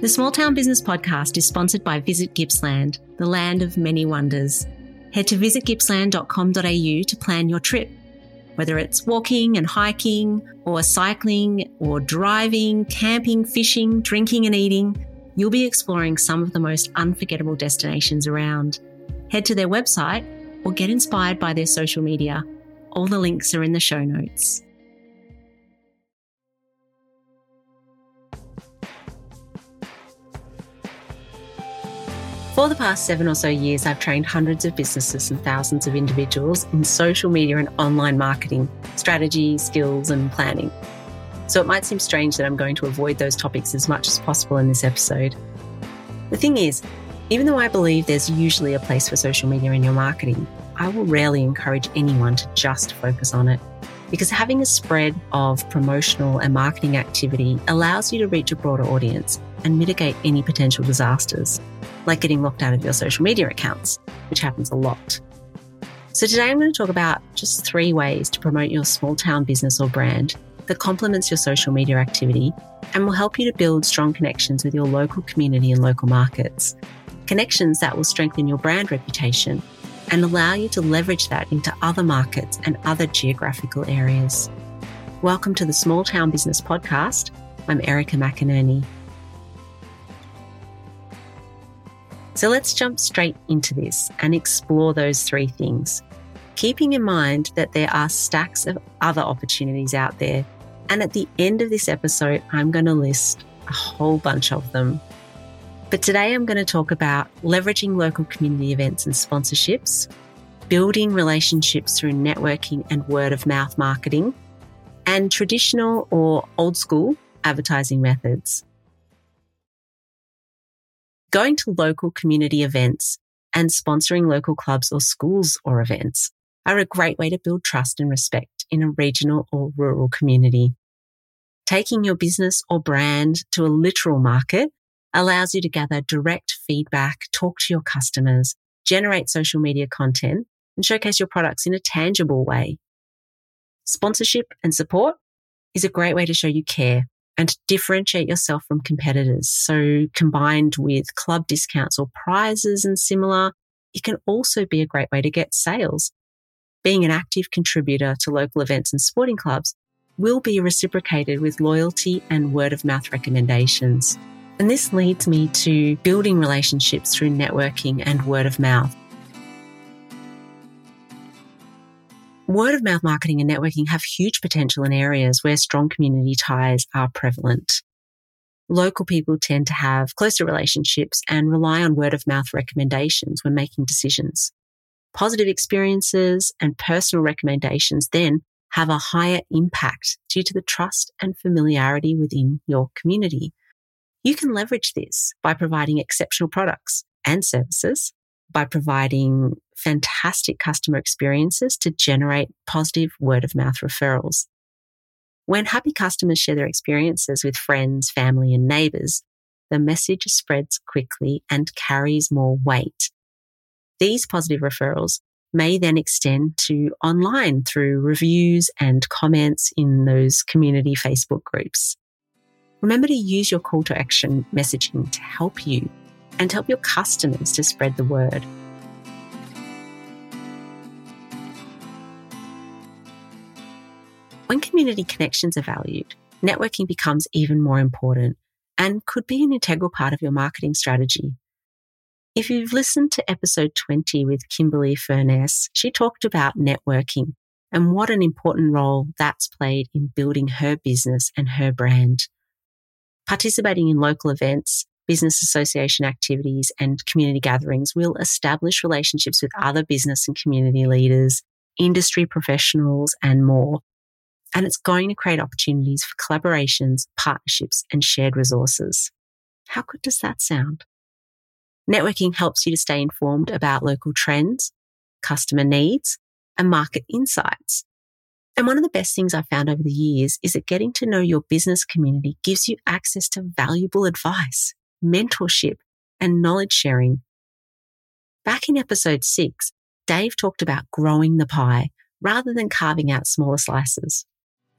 The Small Town Business Podcast is sponsored by Visit Gippsland, the land of many wonders. Head to visitgippsland.com.au to plan your trip. Whether it's walking and hiking, or cycling, or driving, camping, fishing, drinking, and eating, you'll be exploring some of the most unforgettable destinations around. Head to their website or get inspired by their social media. All the links are in the show notes. For the past seven or so years, I've trained hundreds of businesses and thousands of individuals in social media and online marketing, strategy, skills, and planning. So it might seem strange that I'm going to avoid those topics as much as possible in this episode. The thing is, even though I believe there's usually a place for social media in your marketing, I will rarely encourage anyone to just focus on it. Because having a spread of promotional and marketing activity allows you to reach a broader audience and mitigate any potential disasters, like getting locked out of your social media accounts, which happens a lot. So, today I'm going to talk about just three ways to promote your small town business or brand that complements your social media activity and will help you to build strong connections with your local community and local markets. Connections that will strengthen your brand reputation and allow you to leverage that into other markets and other geographical areas. Welcome to the Small Town Business Podcast. I'm Erika McInerney. So let's jump straight into this and explore those three things, keeping in mind that there are stacks of other opportunities out there. And at the end of this episode, I'm going to list a whole bunch of them. But today I'm going to talk about leveraging local community events and sponsorships, building relationships through networking and word of mouth marketing, and traditional or old school advertising methods. Going to local community events and sponsoring local clubs or schools or events are a great way to build trust and respect in a regional or rural community. Taking your business or brand to a literal market allows you to gather direct feedback, talk to your customers, generate social media content, and showcase your products in a tangible way. Sponsorship and support is a great way to show you care and to differentiate yourself from competitors. So combined with club discounts or prizes and similar, it can also be a great way to get sales. Being an active contributor to local events and sporting clubs will be reciprocated with loyalty and word of mouth recommendations. And this leads me to building relationships through networking and word of mouth. Word of mouth marketing and networking have huge potential in areas where strong community ties are prevalent. Local people tend to have closer relationships and rely on word of mouth recommendations when making decisions. Positive experiences and personal recommendations then have a higher impact due to the trust and familiarity within your community. You can leverage this by providing exceptional products and services by providing fantastic customer experiences to generate positive word of mouth referrals. When happy customers share their experiences with friends, family, and neighbors, the message spreads quickly and carries more weight. These positive referrals may then extend to online through reviews and comments in those community Facebook groups. Remember to use your call to action messaging to help you and help your customers to spread the word. When community connections are valued, networking becomes even more important and could be an integral part of your marketing strategy. If you've listened to episode 20 with Kimberly Furness, she talked about networking and what an important role that's played in building her business and her brand. Participating in local events business association activities and community gatherings will establish relationships with other business and community leaders, industry professionals, and more. And it's going to create opportunities for collaborations, partnerships, and shared resources. How good does that sound? Networking helps you to stay informed about local trends, customer needs, and market insights. And one of the best things I've found over the years is that getting to know your business community gives you access to valuable advice mentorship, and knowledge sharing. Back in episode six, Dave talked about growing the pie rather than carving out smaller slices.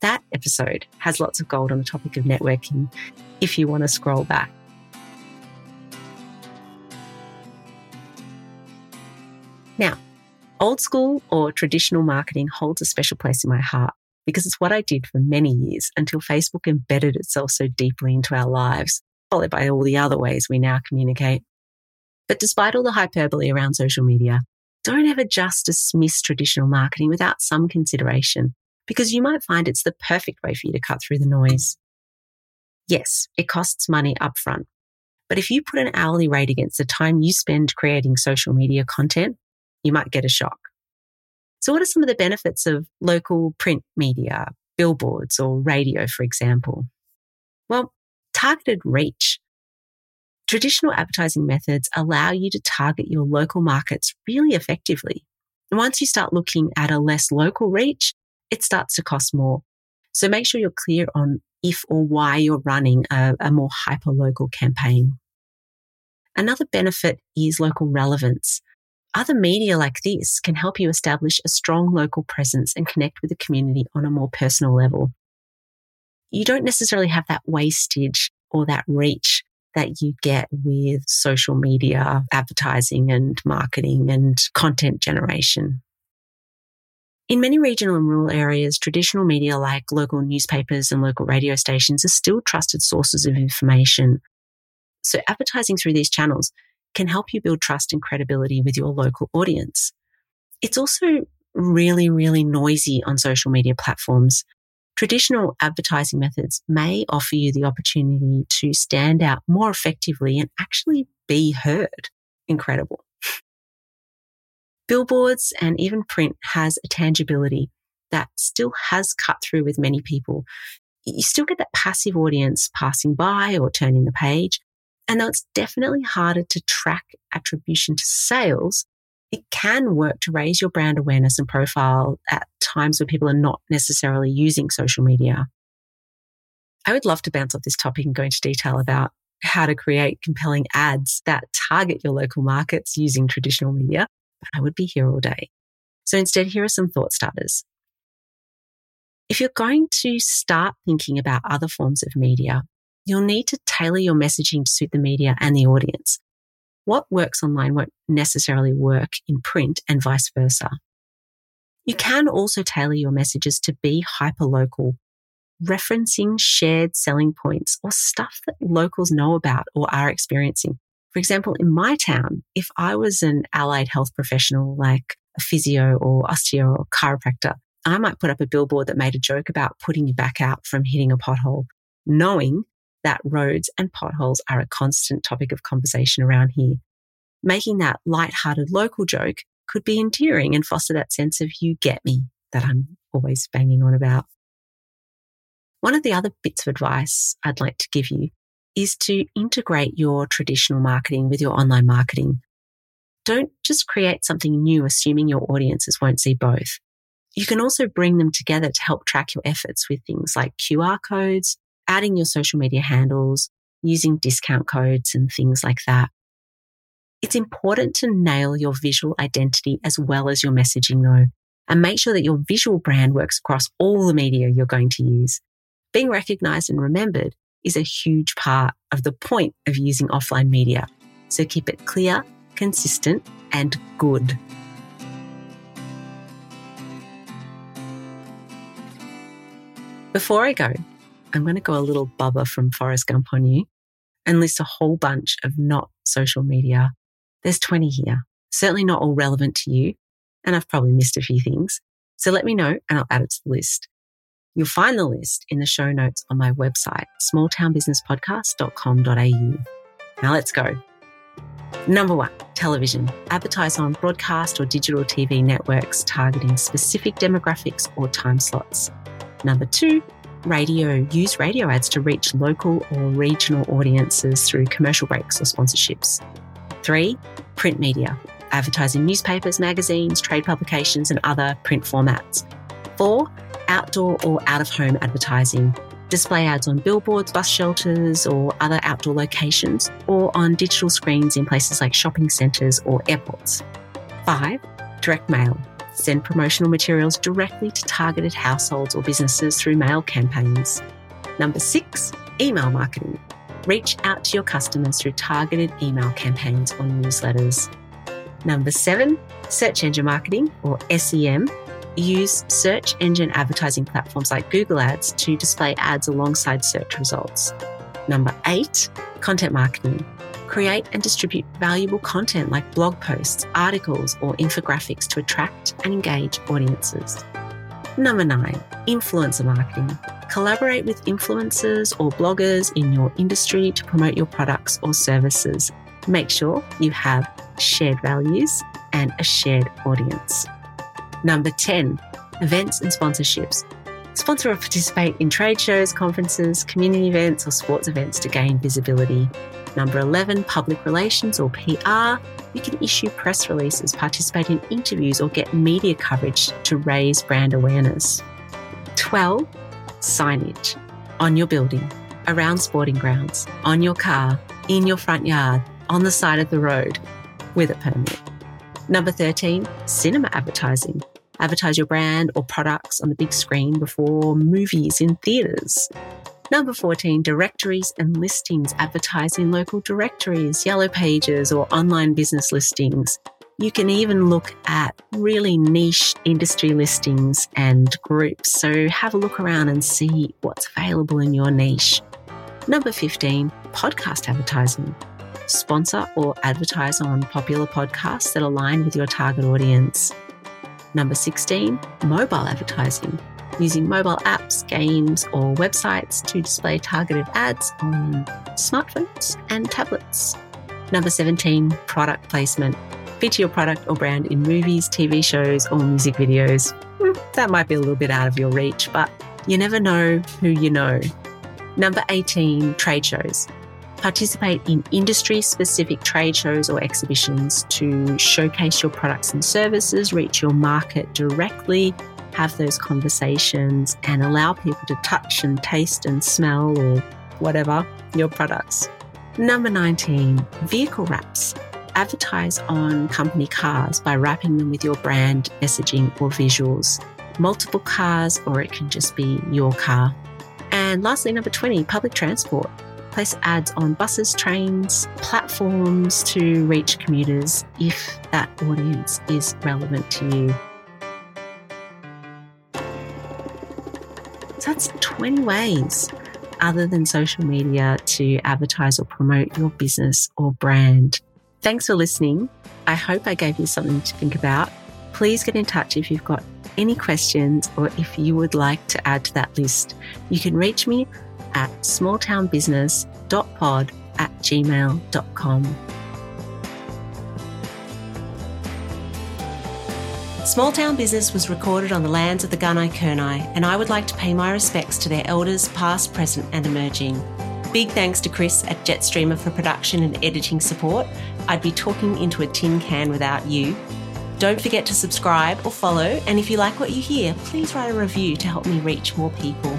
That episode has lots of gold on the topic of networking if you want to scroll back. Now, old school or traditional marketing holds a special place in my heart because it's what I did for many years until Facebook embedded itself so deeply into our lives followed by all the other ways we now communicate. But despite all the hyperbole around social media, don't ever just dismiss traditional marketing without some consideration because you might find it's the perfect way for you to cut through the noise. Yes, it costs money upfront. But if you put an hourly rate against the time you spend creating social media content, you might get a shock. So what are some of the benefits of local print media, billboards or radio, for example? Well, targeted reach. Traditional advertising methods allow you to target your local markets really effectively. And once you start looking at a less local reach, it starts to cost more. So make sure you're clear on if or why you're running a, a more hyper local campaign. Another benefit is local relevance. Other media like this can help you establish a strong local presence and connect with the community on a more personal level. You don't necessarily have that wastage or that reach that you get with social media advertising and marketing and content generation. In many regional and rural areas, traditional media like local newspapers and local radio stations are still trusted sources of information. So advertising through these channels can help you build trust and credibility with your local audience. It's also really, really noisy on social media platforms. Traditional advertising methods may offer you the opportunity to stand out more effectively and actually be heard. Incredible. Billboards and even print has a tangibility that still has cut through with many people. You still get that passive audience passing by or turning the page. And though it's definitely harder to track attribution to sales, it can work to raise your brand awareness and profile at times when people are not necessarily using social media. I would love to bounce off this topic and go into detail about how to create compelling ads that target your local markets using traditional media but I would be here all day. So instead, here are some thought starters. If you're going to start thinking about other forms of media, you'll need to tailor your messaging to suit the media and the audience. What works online won't necessarily work in print and vice versa. You can also tailor your messages to be hyperlocal, referencing shared selling points or stuff that locals know about or are experiencing. For example, in my town, if I was an allied health professional like a physio or osteo or chiropractor, I might put up a billboard that made a joke about putting your back out from hitting a pothole, knowing that roads and potholes are a constant topic of conversation around here. Making that light-hearted local joke could be endearing and foster that sense of you get me that I'm always banging on about. One of the other bits of advice I'd like to give you is to integrate your traditional marketing with your online marketing. Don't just create something new, assuming your audiences won't see both. You can also bring them together to help track your efforts with things like QR codes, adding your social media handles, using discount codes and things like that. It's important to nail your visual identity as well as your messaging though, and make sure that your visual brand works across all the media you're going to use. Being recognized and remembered is a huge part of the point of using offline media. So keep it clear, consistent, and good. Before I go, I'm going to go a little Bubba from Forrest Gump on you and list a whole bunch of not social media. There's 20 here, certainly not all relevant to you, and I've probably missed a few things. So let me know and I'll add it to the list. You'll find the list in the show notes on my website, smalltownbusinesspodcast.com.au. Now let's go. Number one, television. Advertise on broadcast or digital TV networks targeting specific demographics or time slots. Number two, radio. Use radio ads to reach local or regional audiences through commercial breaks or sponsorships. Three, print media. Advertising newspapers, magazines, trade publications, and other print formats. Four, outdoor or out of home advertising. Display ads on billboards, bus shelters, or other outdoor locations, or on digital screens in places like shopping centres or airports. 5. Direct mail. Send promotional materials directly to targeted households or businesses through mail campaigns. Number 6. Email marketing. Reach out to your customers through targeted email campaigns or newsletters. Number seven, search engine marketing or SEM. Use search engine advertising platforms like Google Ads to display ads alongside search results. Number eight, content marketing. Create and distribute valuable content like blog posts, articles, or infographics to attract and engage audiences. Number nine, influencer marketing. Collaborate with influencers or bloggers in your industry to promote your products or services. Make sure you have shared values and a shared audience. Number 10, events and sponsorships. Sponsor or participate in trade shows, conferences, community events, or sports events to gain visibility. Number 11, public relations or PR. You can issue press releases, participate in interviews, or get media coverage to raise brand awareness. 12, signage on your building, around sporting grounds, on your car, in your front yard, on the side of the road with a permit. Number 13, cinema advertising. Advertise your brand or products on the big screen before movies in theatres. Number 14, directories and listings. Advertise in local directories, yellow pages, or online business listings. You can even look at really niche industry listings and groups. So have a look around and see what's available in your niche. Number 15, podcast advertising. Sponsor or advertise on popular podcasts that align with your target audience. Number 16, mobile advertising. Using mobile apps, games, or websites to display targeted ads on smartphones and tablets. Number 17, product placement. Feature your product or brand in movies, TV shows, or music videos. Hmm, that might be a little bit out of your reach, but you never know who you know. Number 18, trade shows. Participate in industry specific trade shows or exhibitions to showcase your products and services, reach your market directly, have those conversations, and allow people to touch and taste and smell or whatever your products. Number 19, vehicle wraps. Advertise on company cars by wrapping them with your brand messaging or visuals. Multiple cars, or it can just be your car. And lastly, number 20, public transport place ads on buses, trains, platforms to reach commuters if that audience is relevant to you. So that's 20 ways other than social media to advertise or promote your business or brand. Thanks for listening. I hope I gave you something to think about. Please get in touch if you've got any questions or if you would like to add to that list. You can reach me at smalltownbusiness.pod at gmail.com. Small Town Business was recorded on the lands of the Gunai Kurnai, and I would like to pay my respects to their elders, past, present, and emerging. Big thanks to Chris at Jetstreamer for production and editing support. I'd be talking into a tin can without you. Don't forget to subscribe or follow, and if you like what you hear, please write a review to help me reach more people.